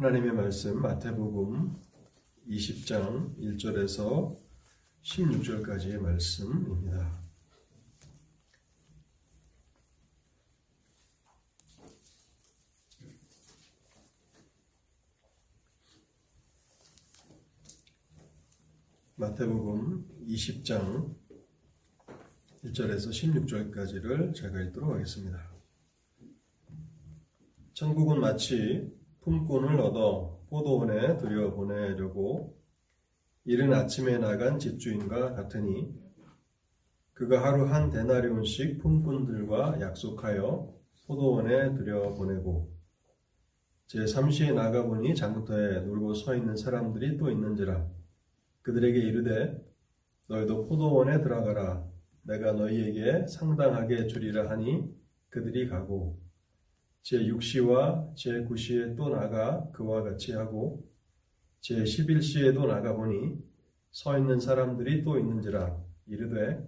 하나님의 말씀 마태복음 20장 1절에서 16절까지의 말씀입니다. 마태복음 20장 1절에서 16절까지를 제가 읽도록 하겠습니다. 천국은 마치 품꾼을 얻어 포도원에 들여보내려고 이른 아침에 나간 집주인과 같으니 그가 하루 한 데나리온씩 품꾼들과 약속하여 포도원에 들여보내고 제3시에 나가보니 장터에 놀고 서 있는 사람들이 또 있는지라 그들에게 이르되 너희도 포도원에 들어가라. 내가 너희에게 상당하게 주리라 하니 그들이 가고 제6시와 제9시에 또 나가 그와 같이 하고 제11시에도 나가보니 서 있는 사람들이 또 있는지라 이르되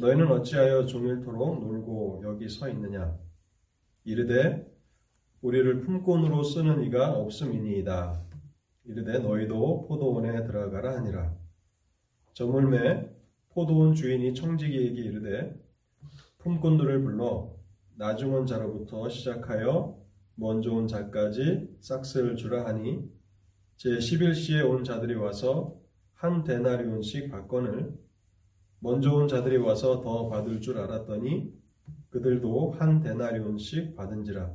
너희는 어찌하여 종일토록 놀고 여기 서 있느냐? 이르되 우리를 품꾼으로 쓰는 이가 없음이니이다. 이르되 너희도 포도원에 들어가라 하니라. 저물매 포도원 주인이 청지기에게 이르되 품꾼들을 불러 나중 온 자로부터 시작하여 먼저 온 자까지 싹스를 주라 하니 제 11시에 온 자들이 와서 한 데나리온씩 받건을 먼저 온 자들이 와서 더 받을 줄 알았더니 그들도 한 데나리온씩 받은지라.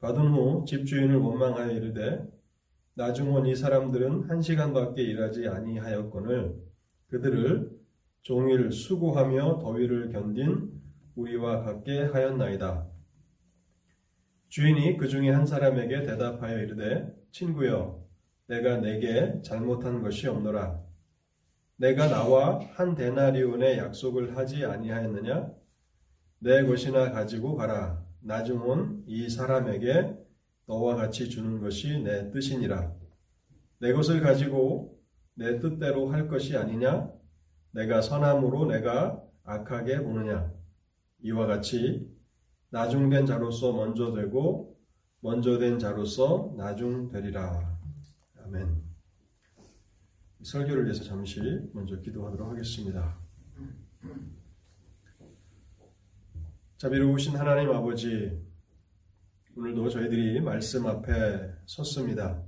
받은 후 집주인을 원망하여 이르되 나중 온 이 사람들은 한 시간밖에 일하지 아니하였거늘 그들을 종일 수고하며 더위를 견딘 우리와 같게 하였나이다. 주인이 그 중에 한 사람에게 대답하여 이르되 친구여 내가 내게 잘못한 것이 없노라. 내가 나와 한 데나리온의 약속을 하지 아니하였느냐? 내 것이나 가지고 가라. 나중 온 이 사람에게 너와 같이 주는 것이 내 뜻이니라. 내 것을 가지고 내 뜻대로 할 것이 아니냐? 내가 선함으로 내가 악하게 보느냐? 이와 같이 나중된 자로서 먼저 되고 먼저 된 자로서 나중되리라. 아멘. 설교를 위해서 잠시 먼저 기도하도록 하겠습니다. 자비로우신 하나님 아버지, 오늘도 저희들이 말씀 앞에 섰습니다.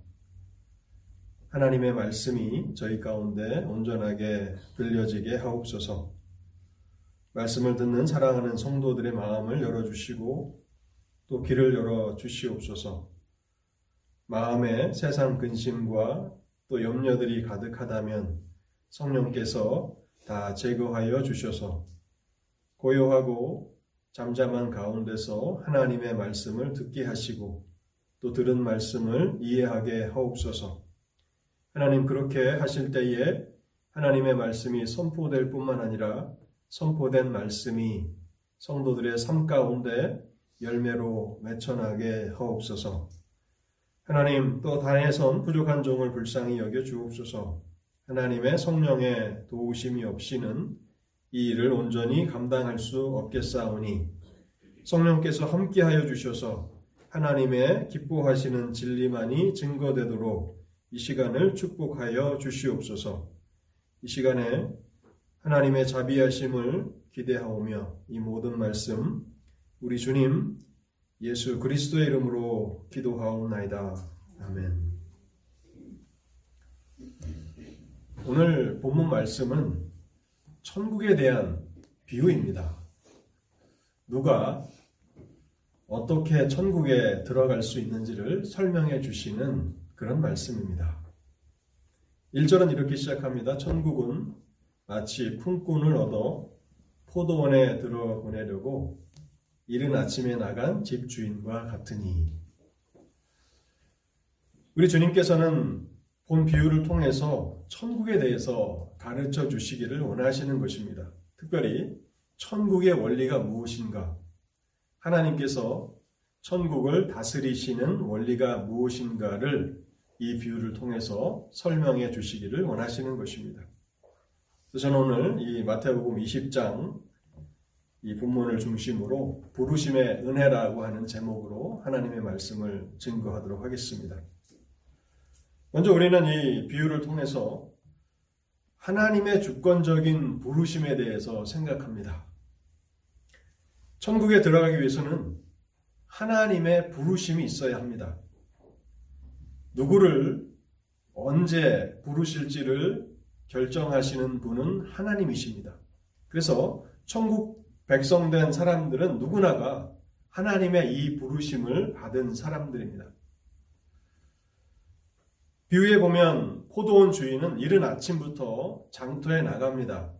하나님의 말씀이 저희 가운데 온전하게 들려지게 하옵소서. 말씀을 듣는 사랑하는 성도들의 마음을 열어주시고 또 길을 열어 주시옵소서. 마음에 세상 근심과 또 염려들이 가득하다면 성령께서 다 제거하여 주셔서 고요하고 잠잠한 가운데서 하나님의 말씀을 듣게 하시고 또 들은 말씀을 이해하게 하옵소서. 하나님 그렇게 하실 때에 하나님의 말씀이 선포될 뿐만 아니라 선포된 말씀이 성도들의 삶 가운데 열매로 맺혀나게 하옵소서. 하나님 또 단에선 부족한 종을 불쌍히 여겨 주옵소서. 하나님의 성령의 도우심이 없이는 이 일을 온전히 감당할 수 없겠사오니 성령께서 함께하여 주셔서 하나님의 기뻐하시는 진리만이 증거되도록 이 시간을 축복하여 주시옵소서. 이 시간에 하나님의 자비하심을 기대하오며 이 모든 말씀 우리 주님 예수 그리스도의 이름으로 기도하옵나이다. 아멘. 오늘 본문 말씀은 천국에 대한 비유입니다. 누가 어떻게 천국에 들어갈 수 있는지를 설명해 주시는 그런 말씀입니다. 1절은 이렇게 시작합니다. 천국은 마치 품꾼을 얻어 포도원에 들어 보내려고 이른 아침에 나간 집주인과 같으니 우리 주님께서는 본 비유를 통해서 천국에 대해서 가르쳐 주시기를 원하시는 것입니다. 특별히 천국의 원리가 무엇인가? 하나님께서 천국을 다스리시는 원리가 무엇인가를 이 비유를 통해서 설명해 주시기를 원하시는 것입니다. 그래서 저는 오늘 이 마태복음 20장 이 본문을 중심으로 부르심의 은혜라고 하는 제목으로 하나님의 말씀을 증거하도록 하겠습니다. 먼저 우리는 이 비유를 통해서 하나님의 주권적인 부르심에 대해서 생각합니다. 천국에 들어가기 위해서는 하나님의 부르심이 있어야 합니다. 누구를 언제 부르실지를 결정하시는 분은 하나님이십니다. 그래서 천국 백성된 사람들은 누구나가 하나님의 이 부르심을 받은 사람들입니다. 비유에 보면 포도원 주인은 이른 아침부터 장터에 나갑니다.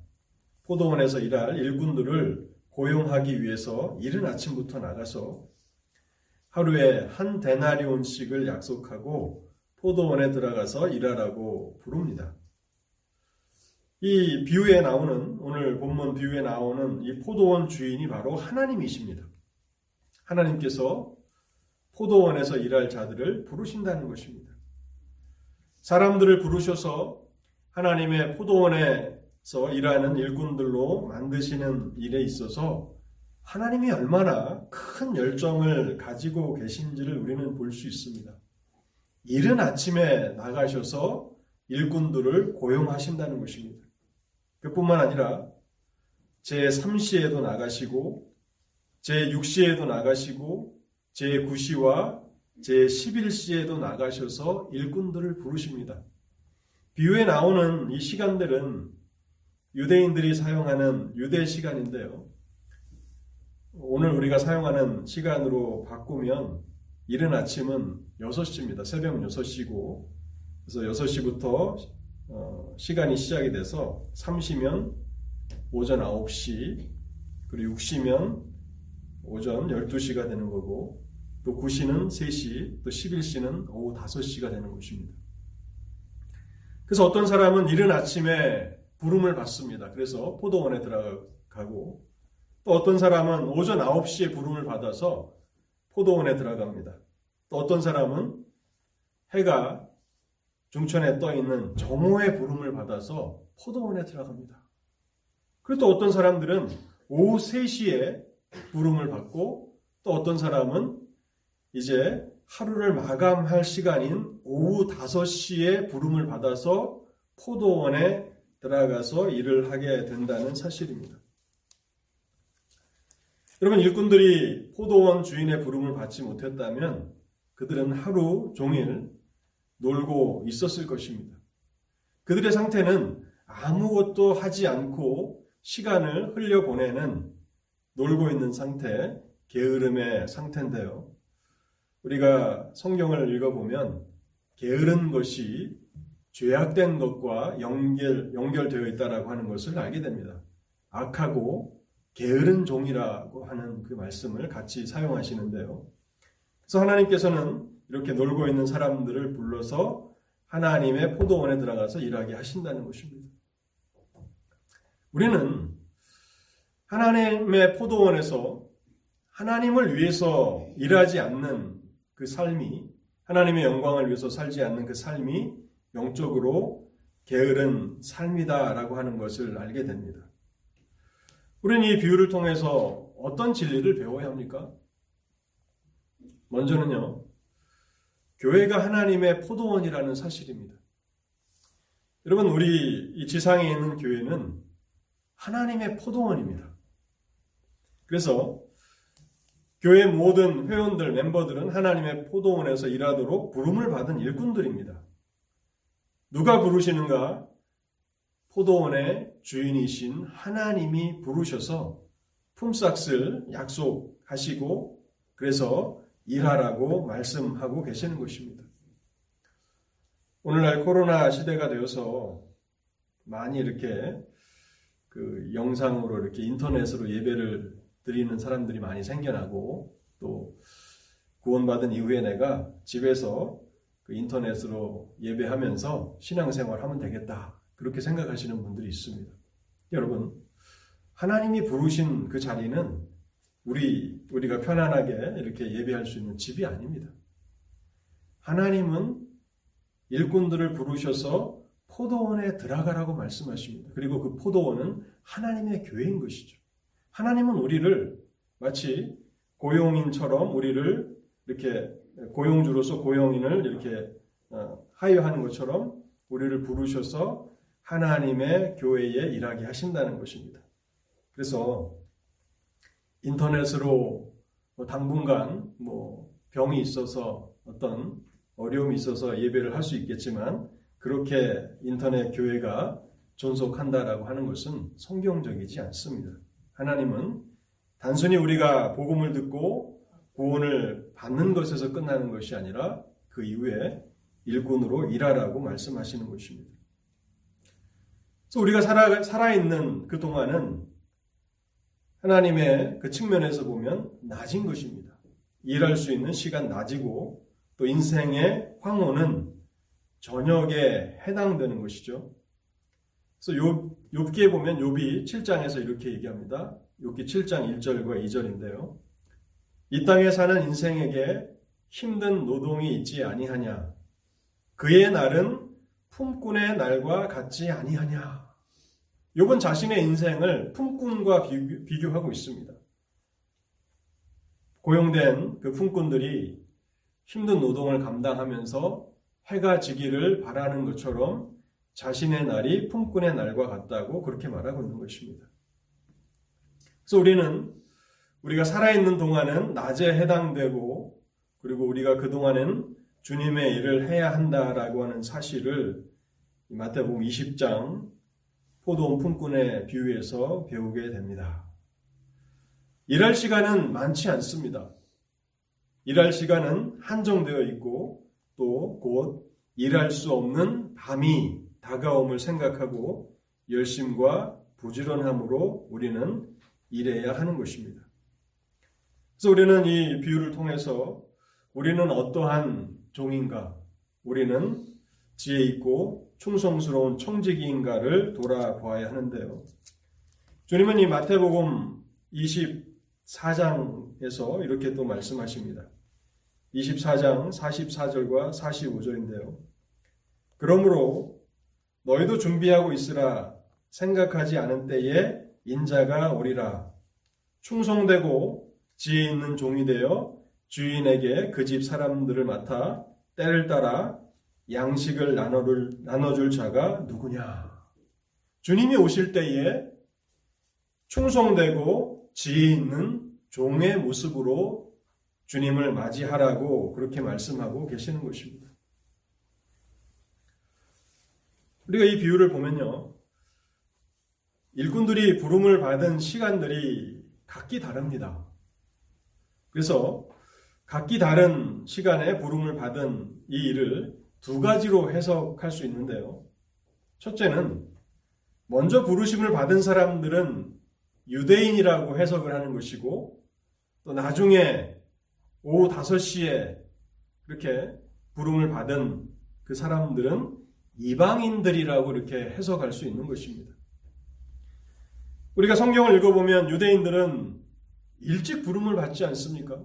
포도원에서 일할 일꾼들을 고용하기 위해서 이른 아침부터 나가서 하루에 한 데나리온씩을 약속하고 포도원에 들어가서 일하라고 부릅니다. 이 비유에 나오는 오늘 본문 비유에 나오는 이 포도원 주인이 바로 하나님이십니다. 하나님께서 포도원에서 일할 자들을 부르신다는 것입니다. 사람들을 부르셔서 하나님의 포도원에서 일하는 일꾼들로 만드시는 일에 있어서 하나님이 얼마나 큰 열정을 가지고 계신지를 우리는 볼 수 있습니다. 이른 아침에 나가셔서 일꾼들을 고용하신다는 것입니다. 그뿐만 아니라 제 3시에도 나가시고 제 6시에도 나가시고 제 9시와 제 11시에도 나가셔서 일꾼들을 부르십니다. 비유에 나오는 이 시간들은 유대인들이 사용하는 유대 시간인데요. 오늘 우리가 사용하는 시간으로 바꾸면 이른 아침은 6시입니다. 새벽 6시고 그래서 6시부터 어, 시간이 시작이 돼서 3시면 오전 9시, 그리고 6시면 오전 12시가 되는 거고, 또 9시는 3시, 또 11시는 오후 5시가 되는 것입니다. 그래서 어떤 사람은 이른 아침에 부름을 받습니다. 그래서 포도원에 들어가고, 또 어떤 사람은 오전 9시에 부름을 받아서 포도원에 들어갑니다. 또 어떤 사람은 해가 중천에 떠 있는 정오의 부름을 받아서 포도원에 들어갑니다. 그리고 또 어떤 사람들은 오후 3시에 부름을 받고 또 어떤 사람은 이제 하루를 마감할 시간인 오후 5시에 부름을 받아서 포도원에 들어가서 일을 하게 된다는 사실입니다. 여러분 일꾼들이 포도원 주인의 부름을 받지 못했다면 그들은 하루 종일 놀고 있었을 것입니다. 그들의 상태는 아무것도 하지 않고 시간을 흘려보내는 놀고 있는 상태, 게으름의 상태인데요. 우리가 성경을 읽어보면 게으른 것이 죄악된 것과 연결, 연결되어 있다라고 하는 것을 알게 됩니다. 악하고 게으른 종이라고 하는 그 말씀을 같이 사용하시는데요. 그래서 하나님께서는 이렇게 놀고 있는 사람들을 불러서 하나님의 포도원에 들어가서 일하게 하신다는 것입니다. 우리는 하나님의 포도원에서 하나님을 위해서 일하지 않는 그 삶이 하나님의 영광을 위해서 살지 않는 그 삶이 영적으로 게으른 삶이다라고 하는 것을 알게 됩니다. 우리는 이 비유를 통해서 어떤 진리를 배워야 합니까? 먼저는요, 교회가 하나님의 포도원이라는 사실입니다. 여러분, 우리 이 지상에 있는 교회는 하나님의 포도원입니다. 그래서 교회 모든 회원들, 멤버들은 하나님의 포도원에서 일하도록 부름을 받은 일꾼들입니다. 누가 부르시는가? 포도원의 주인이신 하나님이 부르셔서 품삯을 약속하시고 그래서 일하라고 말씀하고 계시는 것입니다. 오늘날 코로나 시대가 되어서 많이 이렇게 그 영상으로 이렇게 인터넷으로 예배를 드리는 사람들이 많이 생겨나고 또 구원받은 이후에 내가 집에서 그 인터넷으로 예배하면서 신앙생활 하면 되겠다. 그렇게 생각하시는 분들이 있습니다. 여러분, 하나님이 부르신 그 자리는 우리, 우리가 편안하게 이렇게 예배할 수 있는 집이 아닙니다. 하나님은 일꾼들을 부르셔서 포도원에 들어가라고 말씀하십니다. 그리고 그 포도원은 하나님의 교회인 것이죠. 하나님은 우리를 마치 고용인처럼 우리를 이렇게 고용주로서 고용인을 이렇게 어, 하여하는 것처럼 우리를 부르셔서 하나님의 교회에 일하게 하신다는 것입니다. 그래서 인터넷으로 뭐 당분간 뭐 병이 있어서 어떤 어려움이 있어서 예배를 할 수 있겠지만 그렇게 인터넷 교회가 존속한다라고 하는 것은 성경적이지 않습니다. 하나님은 단순히 우리가 복음을 듣고 구원을 받는 것에서 끝나는 것이 아니라 그 이후에 일꾼으로 일하라고 말씀하시는 것입니다. 그래서 우리가 살아, 살아있는 그 동안은 하나님의 그 측면에서 보면 낮은 것입니다. 일할 수 있는 시간 낮이고 또 인생의 황혼은 저녁에 해당되는 것이죠. 그래서 욥, 욥기에 보면 욥이 7장에서 이렇게 얘기합니다. 욥기 7장 1절과 2절인데요. 이 땅에 사는 인생에게 힘든 노동이 있지 아니하냐. 그의 날은 품꾼의 날과 같지 아니하냐. 욥은 자신의 인생을 품꾼과 비교, 하고 있습니다. 고용된 그 품꾼들이 힘든 노동을 감당하면서 해가 지기를 바라는 것처럼 자신의 날이 품꾼의 날과 같다고 그렇게 말하고 있는 것입니다. 그래서 우리는 우리가 살아있는 동안은 낮에 해당되고 그리고 우리가 그동안은 주님의 일을 해야 한다라고 하는 사실을 마태복음 20장 포도원 품꾼의 비유에서 배우게 됩니다. 일할 시간은 많지 않습니다. 일할 시간은 한정되어 있고 또 곧 일할 수 없는 밤이 다가옴을 생각하고 열심과 부지런함으로 우리는 일해야 하는 것입니다. 그래서 우리는 이 비유를 통해서 우리는 어떠한 종인가, 우리는 지혜 있고 충성스러운 청지기인가를 돌아보아야 하는데요. 주님은 이 마태복음 24장에서 이렇게 또 말씀하십니다. 24장 44절과 45절인데요. 그러므로 너희도 준비하고 있으라 생각하지 않은 때에 인자가 오리라. 충성되고 지혜 있는 종이 되어 주인에게 그 집 사람들을 맡아 때를 따라 양식을 나눠줄, 나눠줄 자가 누구냐? 주님이 오실 때에 충성되고 지혜 있는 종의 모습으로 주님을 맞이하라고 그렇게 말씀하고 계시는 것입니다. 우리가 이 비유를 보면요. 일꾼들이 부름을 받은 시간들이 각기 다릅니다. 그래서 각기 다른 시간에 부름을 받은 이 일을 두 가지로 해석할 수 있는데요. 첫째는 먼저 부르심을 받은 사람들은 유대인이라고 해석을 하는 것이고 또 나중에 오후 5시에 그렇게 부름을 받은 그 사람들은 이방인들이라고 이렇게 해석할 수 있는 것입니다. 우리가 성경을 읽어보면 유대인들은 일찍 부름을 받지 않습니까?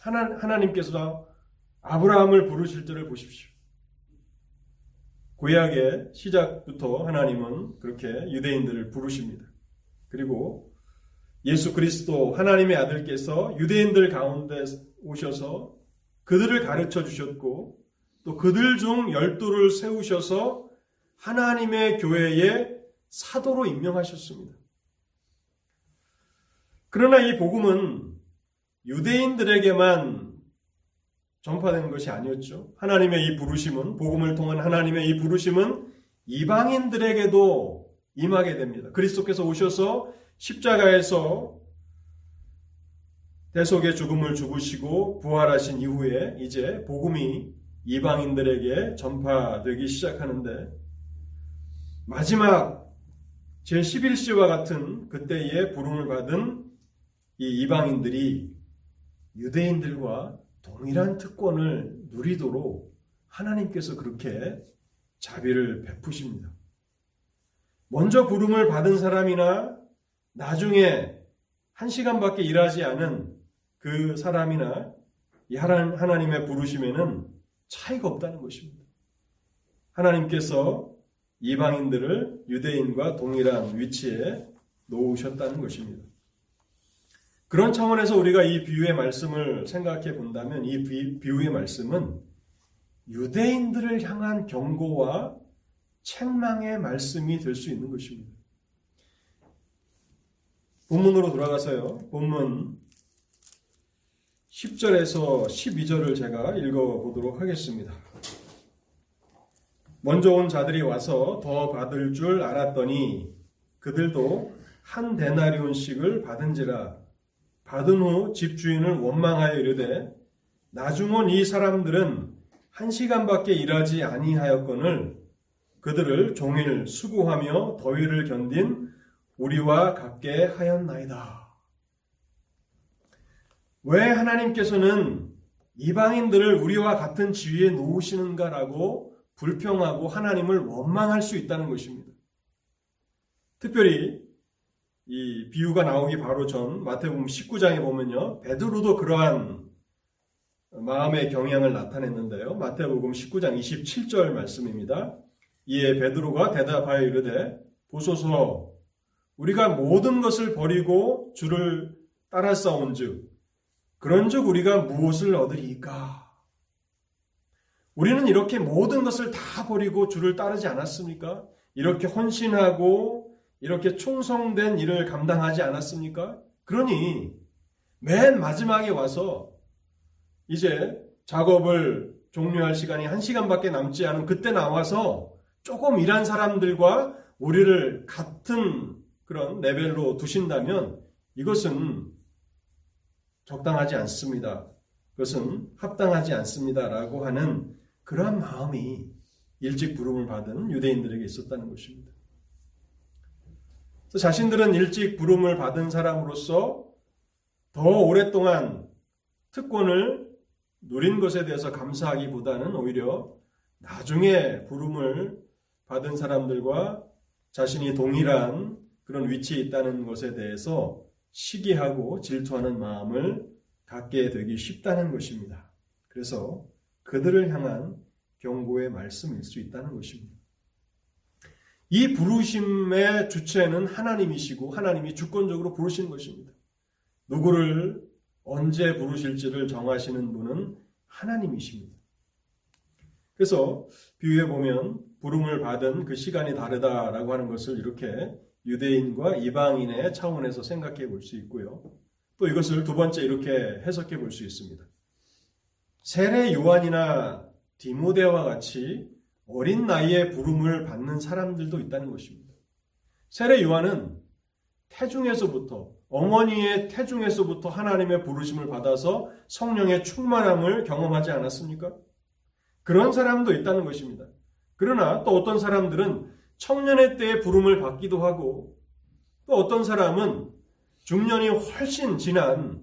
하나, 하나님께서 아브라함을 부르실 때를 보십시오. 구약의 시작부터 하나님은 그렇게 유대인들을 부르십니다. 그리고 예수 그리스도 하나님의 아들께서 유대인들 가운데 오셔서 그들을 가르쳐 주셨고 또 그들 중 열두를 세우셔서 하나님의 교회에 사도로 임명하셨습니다. 그러나 이 복음은 유대인들에게만 전파되는 것이 아니었죠. 하나님의 이 부르심은, 복음을 통한 하나님의 이 부르심은 이방인들에게도 임하게 됩니다. 그리스도께서 오셔서 십자가에서 대속의 죽음을 죽으시고 부활하신 이후에 이제 복음이 이방인들에게 전파되기 시작하는데 마지막 제11시와 같은 그때의 부름을 받은 이 이방인들이 유대인들과 동일한 특권을 누리도록 하나님께서 그렇게 자비를 베푸십니다. 먼저 부름을 받은 사람이나 나중에 한 시간밖에 일하지 않은 그 사람이나 이 하나님의 부르심에는 차이가 없다는 것입니다. 하나님께서 이방인들을 유대인과 동일한 위치에 놓으셨다는 것입니다. 그런 차원에서 우리가 이 비유의 말씀을 생각해 본다면 이 비유의 말씀은 유대인들을 향한 경고와 책망의 말씀이 될 수 있는 것입니다. 본문으로 돌아가서요. 본문 10절에서 12절을 제가 읽어보도록 하겠습니다. 먼저 온 자들이 와서 더 받을 줄 알았더니 그들도 한 데나리온씩을 받은지라 받은 후 집주인을 원망하여 이르되 나중 온이 사람들은 한 시간밖에 일하지 아니하였거늘 그들을 종일 수고하며 더위를 견딘 우리와 같게 하였나이다. 왜 하나님께서는 이방인들을 우리와 같은 지위에 놓으시는가라고 불평하고 하나님을 원망할 수 있다는 것입니다. 특별히 이 비유가 나오기 바로 전 마태복음 19장에 보면요. 베드로도 그러한 마음의 경향을 나타냈는데요. 마태복음 19장 27절 말씀입니다. 이에 베드로가 대답하여 이르되 보소서 우리가 모든 것을 버리고 주를 따라 싸운즉 그런즉 우리가 무엇을 얻으리까? 우리는 이렇게 모든 것을 다 버리고 주를 따르지 않았습니까? 이렇게 헌신하고 이렇게 충성된 일을 감당하지 않았습니까? 그러니 맨 마지막에 와서 이제 작업을 종료할 시간이 한 시간밖에 남지 않은 그때 나와서 조금 일한 사람들과 우리를 같은 그런 레벨로 두신다면 이것은 적당하지 않습니다. 그것은 합당하지 않습니다 라고 하는 그러한 마음이 일찍 부름을 받은 유대인들에게 있었다는 것입니다. 자신들은 일찍 부름을 받은 사람으로서 더 오랫동안 특권을 누린 것에 대해서 감사하기보다는 오히려 나중에 부름을 받은 사람들과 자신이 동일한 그런 위치에 있다는 것에 대해서 시기하고 질투하는 마음을 갖게 되기 쉽다는 것입니다. 그래서 그들을 향한 경고의 말씀일 수 있다는 것입니다. 이 부르심의 주체는 하나님이시고 하나님이 주권적으로 부르시는 것입니다. 누구를 언제 부르실지를 정하시는 분은 하나님이십니다. 그래서 비유에 보면 부름을 받은 그 시간이 다르다라고 하는 것을 이렇게 유대인과 이방인의 차원에서 생각해 볼 수 있고요. 또 이것을 두 번째 이렇게 해석해 볼 수 있습니다. 세례 요한이나 디모데와 같이 어린 나이에 부름을 받는 사람들도 있다는 것입니다. 세례 요한은 태중에서부터 어머니의 태중에서부터 하나님의 부르심을 받아서 성령의 충만함을 경험하지 않았습니까? 그런 사람도 있다는 것입니다. 그러나 또 어떤 사람들은 청년의 때에 부름을 받기도 하고 또 어떤 사람은 중년이 훨씬 지난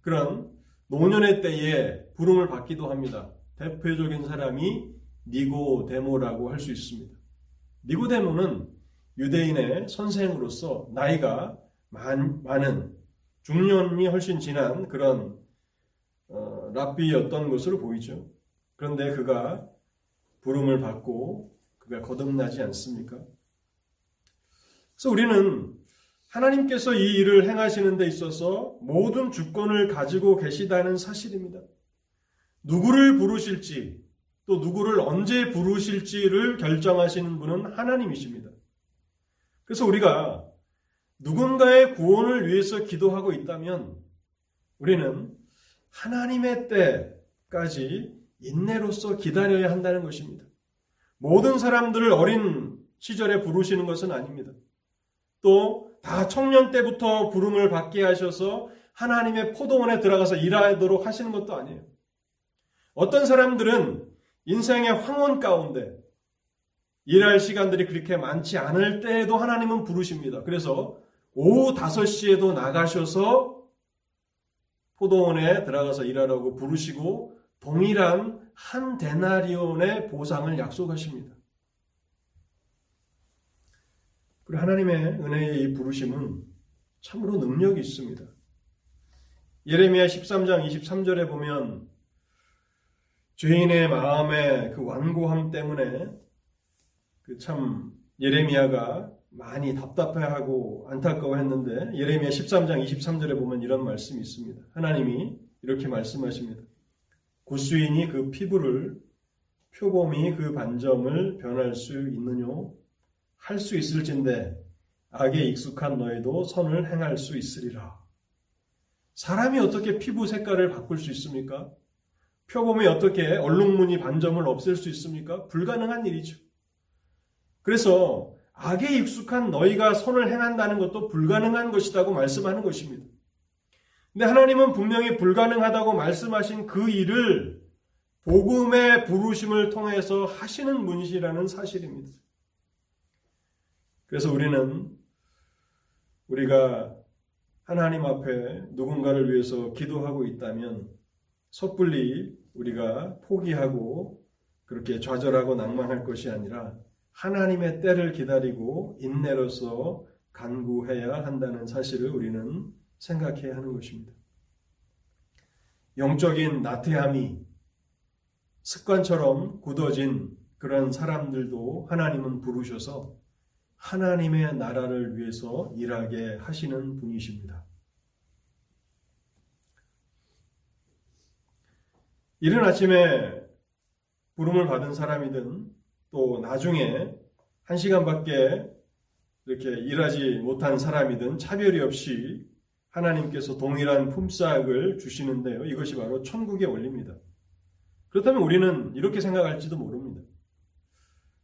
그런 노년의 때에 부름을 받기도 합니다. 대표적인 사람이 니고데모라고 할 수 있습니다. 니고데모는 유대인의 선생으로서 나이가 많, 은 중년이 훨씬 지난 그런 어, 랍비였던 것으로 보이죠. 그런데 그가 부름을 받고 그가 거듭나지 않습니까? 그래서 우리는 하나님께서 이 일을 행하시는 데 있어서 모든 주권을 가지고 계시다는 사실입니다. 누구를 부르실지 또 누구를 언제 부르실지를 결정하시는 분은 하나님이십니다. 그래서 우리가 누군가의 구원을 위해서 기도하고 있다면 우리는 하나님의 때까지 인내로서 기다려야 한다는 것입니다. 모든 사람들을 어린 시절에 부르시는 것은 아닙니다. 또 다 청년 때부터 부름을 받게 하셔서 하나님의 포도원에 들어가서 일하도록 하시는 것도 아니에요. 어떤 사람들은 인생의 황혼 가운데 일할 시간들이 그렇게 많지 않을 때에도 하나님은 부르십니다. 그래서 오후 5시에도 나가셔서 포도원에 들어가서 일하라고 부르시고 동일한 한 데나리온의 보상을 약속하십니다. 그리고 하나님의 은혜의 이 부르심은 참으로 능력이 있습니다. 예레미야 13장 23절에 보면 죄인의 마음의 그 완고함 때문에 그 참 예레미야가 많이 답답해하고 안타까워했는데 예레미야 13장 23절에 보면 이런 말씀이 있습니다. 하나님이 이렇게 말씀하십니다. 구수인이 그 피부를 표범이 그 반점을 변할 수 있느뇨? 할 수 있을진데 악에 익숙한 너희도 선을 행할 수 있으리라. 사람이 어떻게 피부 색깔을 바꿀 수 있습니까? 표범이 어떻게 얼룩무늬 반점을 없앨 수 있습니까? 불가능한 일이죠. 그래서 악에 익숙한 너희가 선을 행한다는 것도 불가능한 것이라고 말씀하는 것입니다. 근데 하나님은 분명히 불가능하다고 말씀하신 그 일을 복음의 부르심을 통해서 하시는 분이시라는 사실입니다. 그래서 우리는 우리가 하나님 앞에 누군가를 위해서 기도하고 있다면 섣불리 우리가 포기하고 그렇게 좌절하고 낭만할 것이 아니라 하나님의 때를 기다리고 인내로서 간구해야 한다는 사실을 우리는 생각해야 하는 것입니다. 영적인 나태함이 습관처럼 굳어진 그런 사람들도 하나님은 부르셔서 하나님의 나라를 위해서 일하게 하시는 분이십니다. 이른 아침에 부름을 받은 사람이든 또 나중에 한 시간밖에 이렇게 일하지 못한 사람이든 차별이 없이 하나님께서 동일한 품삯을 주시는데요. 이것이 바로 천국의 원리입니다. 그렇다면 우리는 이렇게 생각할지도 모릅니다.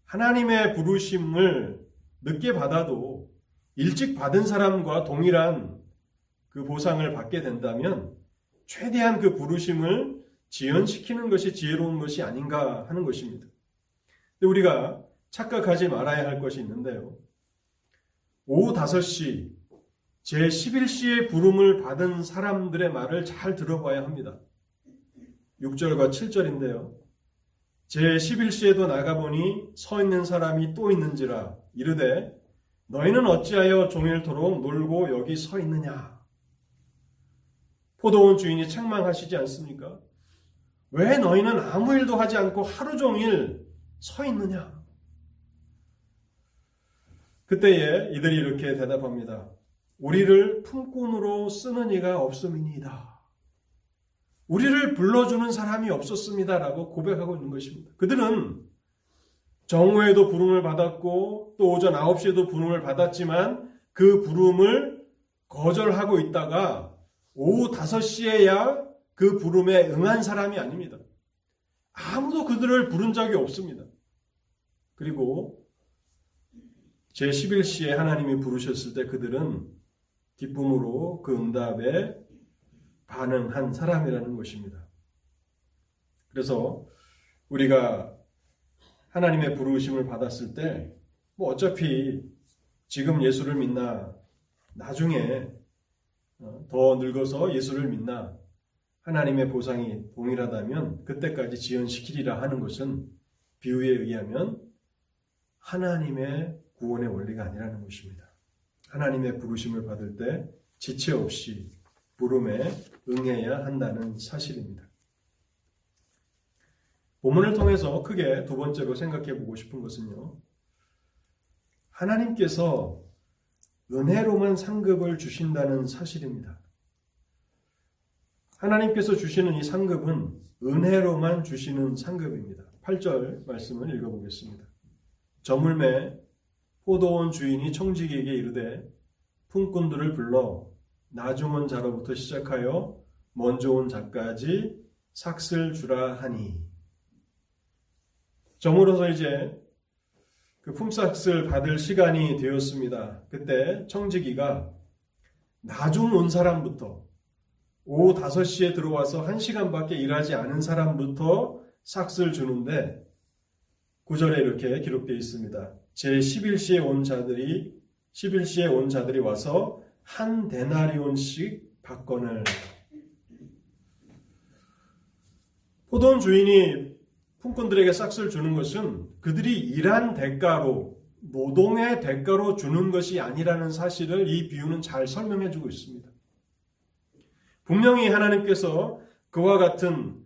하나님의 부르심을 늦게 받아도 일찍 받은 사람과 동일한 그 보상을 받게 된다면 최대한 그 부르심을 지연시키는 것이 지혜로운 것이 아닌가 하는 것입니다. 근데 우리가 착각하지 말아야 할 것이 있는데요. 오후 5시, 제 11시에 부름을 받은 사람들의 말을 잘 들어봐야 합니다. 6절과 7절인데요. 제 11시에도 나가보니 서 있는 사람이 또 있는지라 이르되 너희는 어찌하여 종일토록 놀고 여기 서 있느냐? 포도원 주인이 책망하시지 않습니까? 왜 너희는 아무 일도 하지 않고 하루 종일 서 있느냐? 그때에 이들이 이렇게 대답합니다. 우리를 품꾼으로 쓰는 이가 없음이니이다. 우리를 불러주는 사람이 없었습니다라고 고백하고 있는 것입니다. 그들은 정오에도 부름을 받았고 또 오전 9시에도 부름을 받았지만 그 부름을 거절하고 있다가 오후 5시에야 그 부름에 응한 사람이 아닙니다. 아무도 그들을 부른 적이 없습니다. 그리고 제 11시에 하나님이 부르셨을 때 그들은 기쁨으로 그 응답에 반응한 사람이라는 것입니다. 그래서 우리가 하나님의 부르심을 받았을 때, 뭐 어차피 지금 예수를 믿나, 나중에 어, 더 늙어서 예수를 믿나, 하나님의 보상이 동일하다면 그때까지 지연시키리라 하는 것은 비유에 의하면 하나님의 구원의 원리가 아니라는 것입니다. 하나님의 부르심을 받을 때 지체 없이 부름에 응해야 한다는 사실입니다. 본문을 통해서 크게 두 번째로 생각해 보고 싶은 것은요. 하나님께서 은혜로만 상급을 주신다는 사실입니다. 하나님께서 주시는 이 상급은 은혜로만 주시는 상급입니다. 8절 말씀을 읽어보겠습니다. 저물매 포도원 주인이 청지기에게 이르되 품꾼들을 불러 나중은 자로부터 시작하여 먼저 온 자까지 삭슬 주라 하니 정으로서 이제 그 품삯을 받을 시간이 되었습니다. 그때 청지기가 나중 온 사람부터 오후 5시에 들어와서 1시간밖에 일하지 않은 사람부터 삭슬 주는데 9절에 이렇게 기록되어 있습니다. 제 11시에 온 자들이 11시에 온 자들이 와서 한 데나리온씩 받건을 포도원 주인이 품꾼들에게 싹스를 주는 것은 그들이 일한 대가로 노동의 대가로 주는 것이 아니라는 사실을 이 비유는 잘 설명해 주고 있습니다. 분명히 하나님께서 그와 같은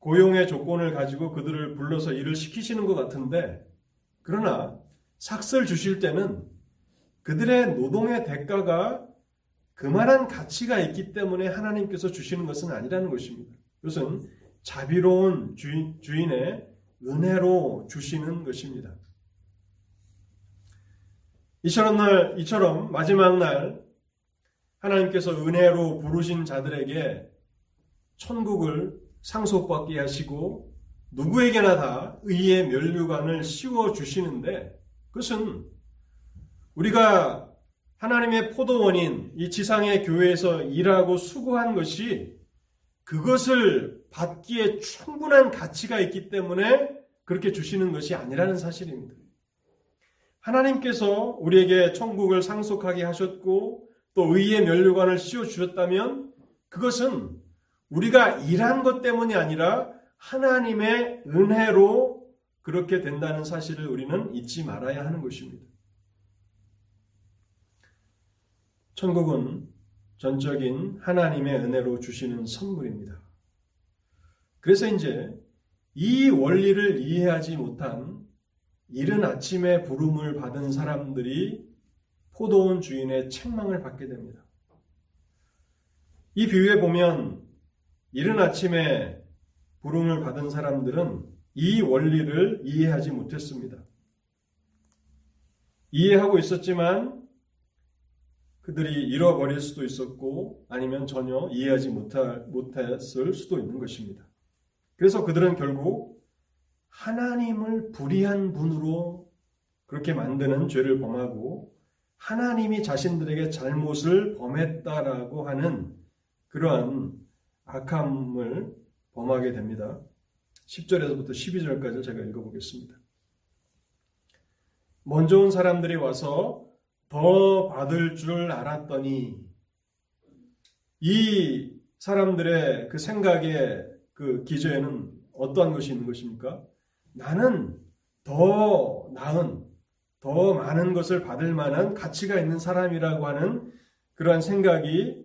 고용의 조건을 가지고 그들을 불러서 일을 시키시는 것 같은데 그러나 삭스를 주실 때는 그들의 노동의 대가가 그만한 가치가 있기 때문에 하나님께서 주시는 것은 아니라는 것입니다. 그것은 자비로운 주인, 주인의 은혜로 주시는 것입니다. 이처럼 날, 이처럼 마지막 날 하나님께서 은혜로 부르신 자들에게 천국을 상속받게 하시고 누구에게나 다 의의 면류관을 씌워 주시는데 그것은 우리가 하나님의 포도원인 이 지상의 교회에서 일하고 수고한 것이 그것을 받기에 충분한 가치가 있기 때문에 그렇게 주시는 것이 아니라는 사실입니다. 하나님께서 우리에게 천국을 상속하게 하셨고 또 의의 면류관을 씌워 주셨다면 그것은 우리가 일한 것 때문이 아니라 하나님의 은혜로 그렇게 된다는 사실을 우리는 잊지 말아야 하는 것입니다. 천국은 전적인 하나님의 은혜로 주시는 선물입니다. 그래서 이제 이 원리를 이해하지 못한 이른 아침에 부름을 받은 사람들이 포도원 주인의 책망을 받게 됩니다. 이 비유에 보면 이른 아침에 부름을 받은 사람들은 이 원리를 이해하지 못했습니다. 이해하고 있었지만 그들이 잃어버릴 수도 있었고 아니면 전혀 이해하지 못할, 못했을 수도 있는 것입니다. 그래서 그들은 결국 하나님을 불의한 분으로 그렇게 만드는 죄를 범하고 하나님이 자신들에게 잘못을 범했다라고 하는 그러한 악함을 범하게 됩니다. 10절에서부터 12절까지 제가 읽어보겠습니다. 먼저 온 사람들이 와서 더 받을 줄 알았더니 이 사람들의 그 생각의 그 기저에는 어떠한 것이 있는 것입니까? 나는 더 나은, 더 많은 것을 받을 만한 가치가 있는 사람이라고 하는 그러한 생각이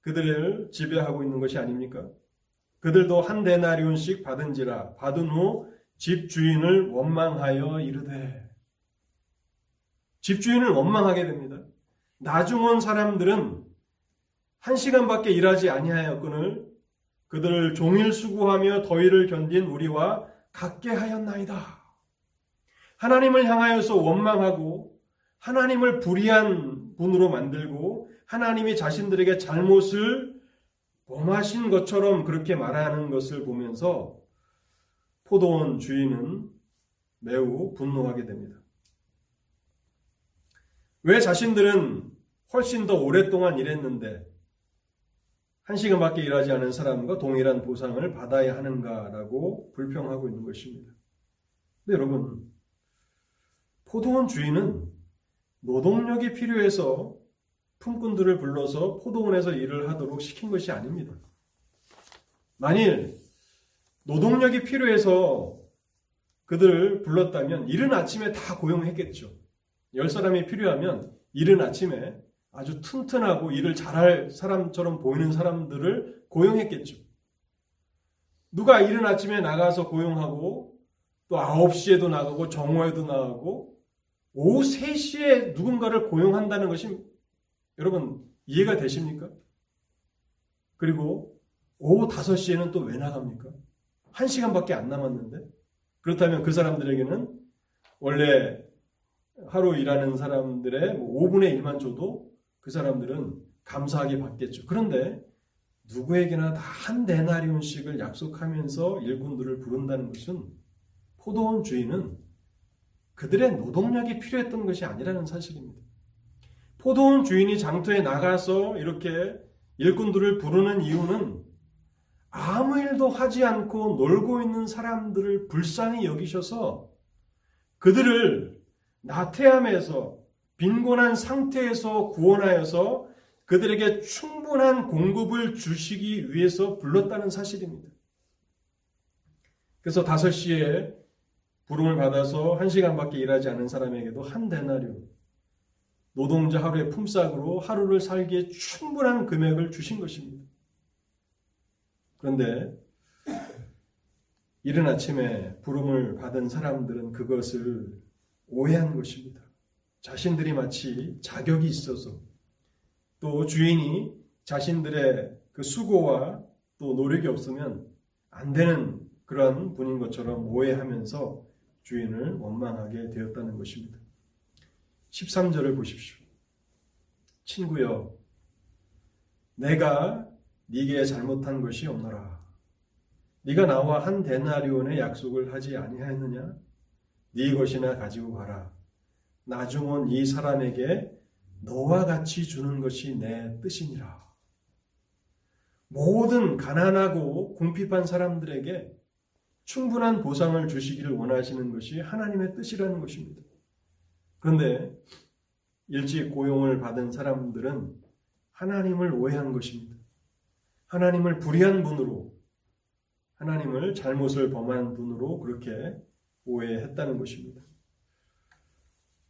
그들을 지배하고 있는 것이 아닙니까? 그들도 한 데나리온씩 받은지라 받은 후 집주인을 원망하여 이르되 집주인을 원망하게 됩니다. 나중 온 사람들은 한 시간밖에 일하지 아니하였거늘 그들을 종일 수고하며 더위를 견딘 우리와 같게 하였나이다. 하나님을 향하여서 원망하고 하나님을 불의한 분으로 만들고 하나님이 자신들에게 잘못을 범하신 것처럼 그렇게 말하는 것을 보면서 포도원 주인은 매우 분노하게 됩니다. 왜 자신들은 훨씬 더 오랫동안 일했는데 한 시간밖에 일하지 않은 사람과 동일한 보상을 받아야 하는가라고 불평하고 있는 것입니다. 근데 여러분, 포도원 주인은 노동력이 필요해서 품꾼들을 불러서 포도원에서 일을 하도록 시킨 것이 아닙니다. 만일 노동력이 필요해서 그들을 불렀다면 이른 아침에 다 고용했겠죠. 열 사람이 필요하면 이른 아침에 아주 튼튼하고 일을 잘할 사람처럼 보이는 사람들을 고용했겠죠. 누가 이른 아침에 나가서 고용하고 또 9시에도 나가고 정오에도 나가고 오후 3시에 누군가를 고용한다는 것이 여러분 이해가 되십니까? 그리고 오후 5시에는 또 왜 나갑니까? 1시간밖에 안 남았는데 그렇다면 그 사람들에게는 원래 하루 일하는 사람들의 5분의 뭐 1만 줘도 그 사람들은 감사하게 받겠죠. 그런데 누구에게나 다 한 데나리온씩을 약속하면서 일꾼들을 부른다는 것은 포도원 주인은 그들의 노동력이 필요했던 것이 아니라는 사실입니다. 포도원 주인이 장터에 나가서 이렇게 일꾼들을 부르는 이유는 아무 일도 하지 않고 놀고 있는 사람들을 불쌍히 여기셔서 그들을 나태함에서 빈곤한 상태에서 구원하여서 그들에게 충분한 공급을 주시기 위해서 불렀다는 사실입니다. 그래서 5시에 부름을 받아서 1시간밖에 일하지 않은 사람에게도 한 데나리온 노동자 하루의 품삯으로 하루를 살기에 충분한 금액을 주신 것입니다. 그런데 이른 아침에 부름을 받은 사람들은 그것을 오해한 것입니다. 자신들이 마치 자격이 있어서 또 주인이 자신들의 그 수고와 또 노력이 없으면 안 되는 그런 분인 것처럼 오해하면서 주인을 원망하게 되었다는 것입니다. 13절을 보십시오. 친구여, 내가 네게 잘못한 것이 없노라. 네가 나와 한 데나리온의 약속을 하지 아니하였느냐? 네 것이나 가지고 가라. 나중은 이 사람에게 너와 같이 주는 것이 내 뜻이니라. 모든 가난하고 궁핍한 사람들에게 충분한 보상을 주시기를 원하시는 것이 하나님의 뜻이라는 것입니다. 그런데 일찍 고용을 받은 사람들은 하나님을 오해한 것입니다. 하나님을 불의한 분으로, 하나님을 잘못을 범한 분으로 그렇게 오해했다는 것입니다.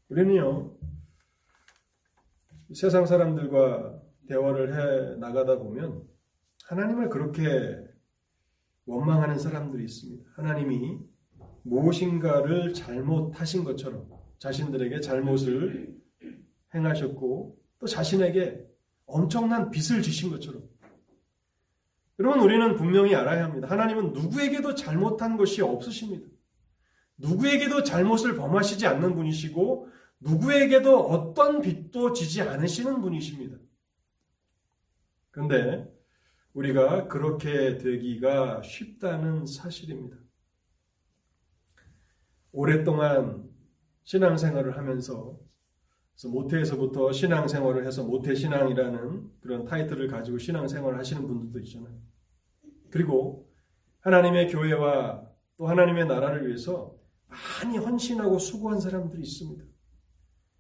우리는요, 세상 사람들과 대화를 해 나가다 보면 하나님을 그렇게 원망하는 사람들이 있습니다. 하나님이 무엇인가를 잘못하신 것처럼 자신들에게 잘못을 행하셨고 또 자신에게 엄청난 빚을 지신 것처럼 여러분 우리는 분명히 알아야 합니다. 하나님은 누구에게도 잘못한 것이 없으십니다. 누구에게도 잘못을 범하시지 않는 분이시고 누구에게도 어떤 빚도 지지 않으시는 분이십니다. 그런데 우리가 그렇게 되기가 쉽다는 사실입니다. 오랫동안 신앙생활을 하면서 모태에서부터 신앙생활을 해서 모태신앙이라는 그런 타이틀을 가지고 신앙생활을 하시는 분들도 있잖아요. 그리고 하나님의 교회와 또 하나님의 나라를 위해서 많이 헌신하고 수고한 사람들이 있습니다.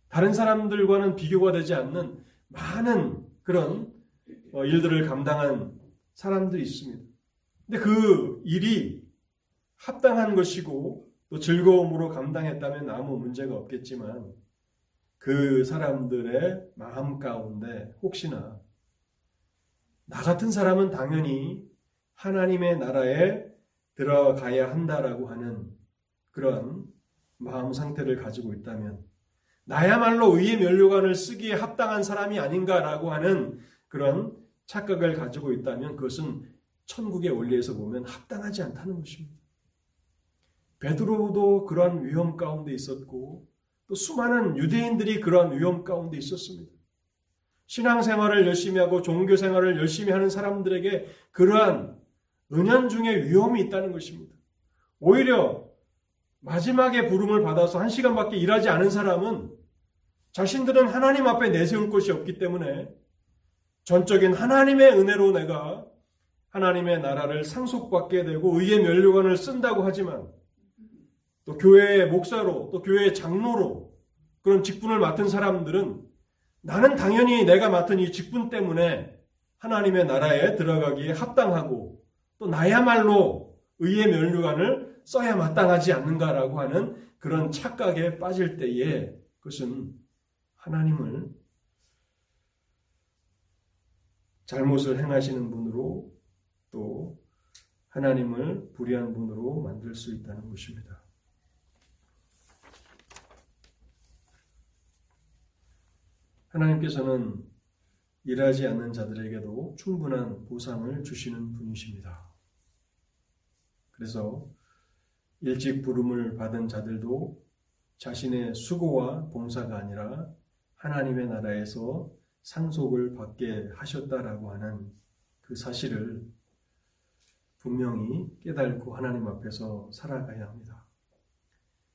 다른 사람들과는 비교가 되지 않는 많은 그런 어, 일들을 감당한 사람들이 있습니다. 근데 그 일이 합당한 것이고 또 즐거움으로 감당했다면 아무 문제가 없겠지만 그 사람들의 마음 가운데 혹시나 나 같은 사람은 당연히 하나님의 나라에 들어가야 한다라고 하는 그런 마음 상태를 가지고 있다면 나야말로 의의 면류관을 쓰기에 합당한 사람이 아닌가라고 하는 그런 착각을 가지고 있다면 그것은 천국의 원리에서 보면 합당하지 않다는 것입니다. 베드로도 그러한 위험 가운데 있었고 또 수많은 유대인들이 그러한 위험 가운데 있었습니다. 신앙생활을 열심히 하고 종교생활을 열심히 하는 사람들에게 그러한 은연 중에 위험이 있다는 것입니다. 오히려 마지막에 부름을 받아서 한 시간밖에 일하지 않은 사람은 자신들은 하나님 앞에 내세울 것이 없기 때문에 전적인 하나님의 은혜로 내가 하나님의 나라를 상속받게 되고 의의 면류관을 쓴다고 하지만 또 교회의 목사로 또 교회의 장로로 그런 직분을 맡은 사람들은 나는 당연히 내가 맡은 이 직분 때문에 하나님의 나라에 들어가기에 합당하고 또 나야말로 의의 면류관을 써야 마땅하지 않는가라고 하는 그런 착각에 빠질 때에 그것은 하나님을 잘못을 행하시는 분으로 또 하나님을 불의한 분으로 만들 수 있다는 것입니다. 하나님께서는 일하지 않는 자들에게도 충분한 보상을 주시는 분이십니다. 그래서 일찍 부름을 받은 자들도 자신의 수고와 봉사가 아니라 하나님의 나라에서 상속을 받게 하셨다라고 하는 그 사실을 분명히 깨닫고 하나님 앞에서 살아가야 합니다.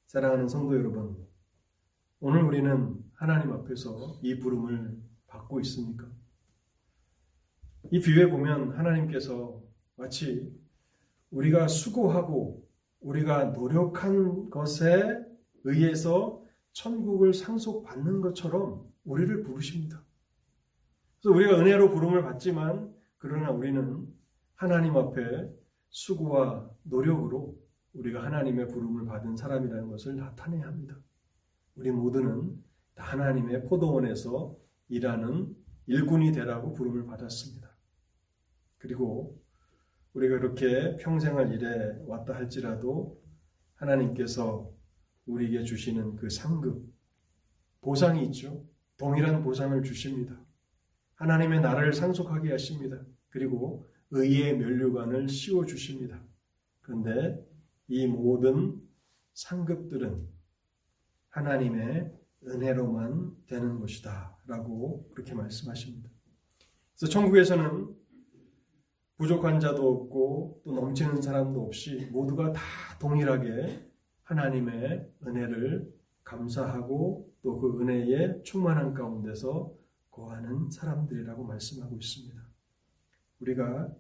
사랑하는 성도 여러분, 오늘 우리는 하나님 앞에서 이 부름을 받고 있습니까? 이 비유에 보면 하나님께서 마치 우리가 수고하고 우리가 노력한 것에 의해서 천국을 상속받는 것처럼 우리를 부르십니다. 그래서 우리가 은혜로 부름을 받지만 그러나 우리는 하나님 앞에 수고와 노력으로 우리가 하나님의 부름을 받은 사람이라는 것을 나타내야 합니다. 우리 모두는 하나님의 포도원에서 일하는 일꾼이 되라고 부름을 받았습니다. 그리고 우리가 그렇게 평생을 일해 왔다 할지라도 하나님께서 우리에게 주시는 그 상급, 보상이 있죠. 동일한 보상을 주십니다. 하나님의 나라를 상속하게 하십니다. 그리고 의의 면류관을 씌워 주십니다. 그런데 이 모든 상급들은 하나님의 은혜로만 되는 것이다. 라고 그렇게 말씀하십니다. 그래서 천국에서는 부족한 자도 없고 또 넘치는 사람도 없이 모두가 다 동일하게 하나님의 은혜를 감사하고 또 그 은혜에 충만한 가운데서 거하는 사람들이라고 말씀하고 있습니다. 우리가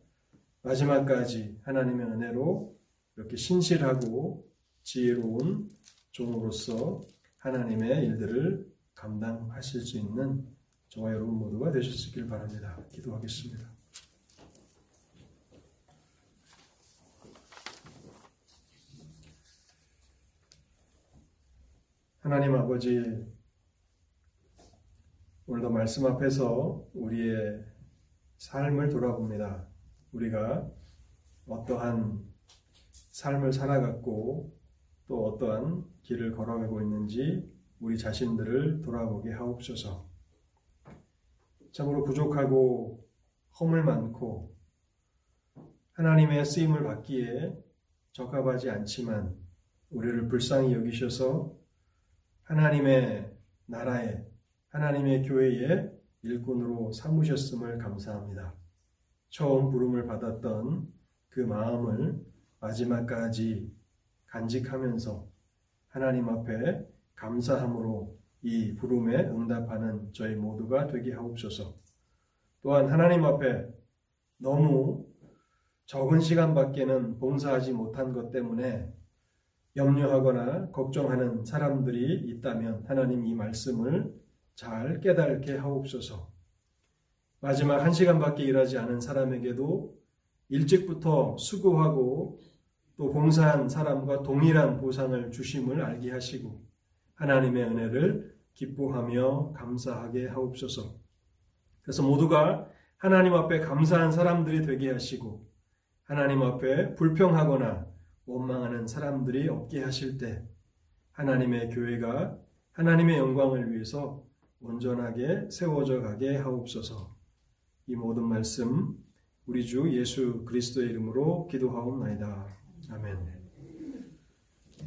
마지막까지 하나님의 은혜로 이렇게 신실하고 지혜로운 종으로서 하나님의 일들을 감당하실 수 있는 저와 여러분 모두가 되셨길 바랍니다. 기도하겠습니다. 하나님 아버지, 오늘도 말씀 앞에서 우리의 삶을 돌아봅니다. 우리가 어떠한 삶을 살아갔고 또 어떠한 길을 걸어가고 있는지 우리 자신들을 돌아보게 하옵소서. 참으로 부족하고 허물 많고 하나님의 쓰임을 받기에 적합하지 않지만 우리를 불쌍히 여기셔서 하나님의 나라에 하나님의 교회에 일꾼으로 삼으셨음을 감사합니다. 처음 부름을 받았던 그 마음을 마지막까지 간직하면서 하나님 앞에 감사함으로 이 부름에 응답하는 저희 모두가 되게 하옵소서. 또한 하나님 앞에 너무 적은 시간밖에는 봉사하지 못한 것 때문에 염려하거나 걱정하는 사람들이 있다면 하나님 이 말씀을 잘 깨닫게 하옵소서. 마지막 한 시간밖에 일하지 않은 사람에게도 일찍부터 수고하고 또 봉사한 사람과 동일한 보상을 주심을 알게 하시고 하나님의 은혜를 기뻐하며 감사하게 하옵소서. 그래서 모두가 하나님 앞에 감사한 사람들이 되게 하시고 하나님 앞에 불평하거나 원망하는 사람들이 없게 하실 때 하나님의 교회가 하나님의 영광을 위해서 온전하게 세워져 가게 하옵소서. 이 모든 말씀 우리 주 예수 그리스도의 이름으로 기도하옵나이다. 아멘.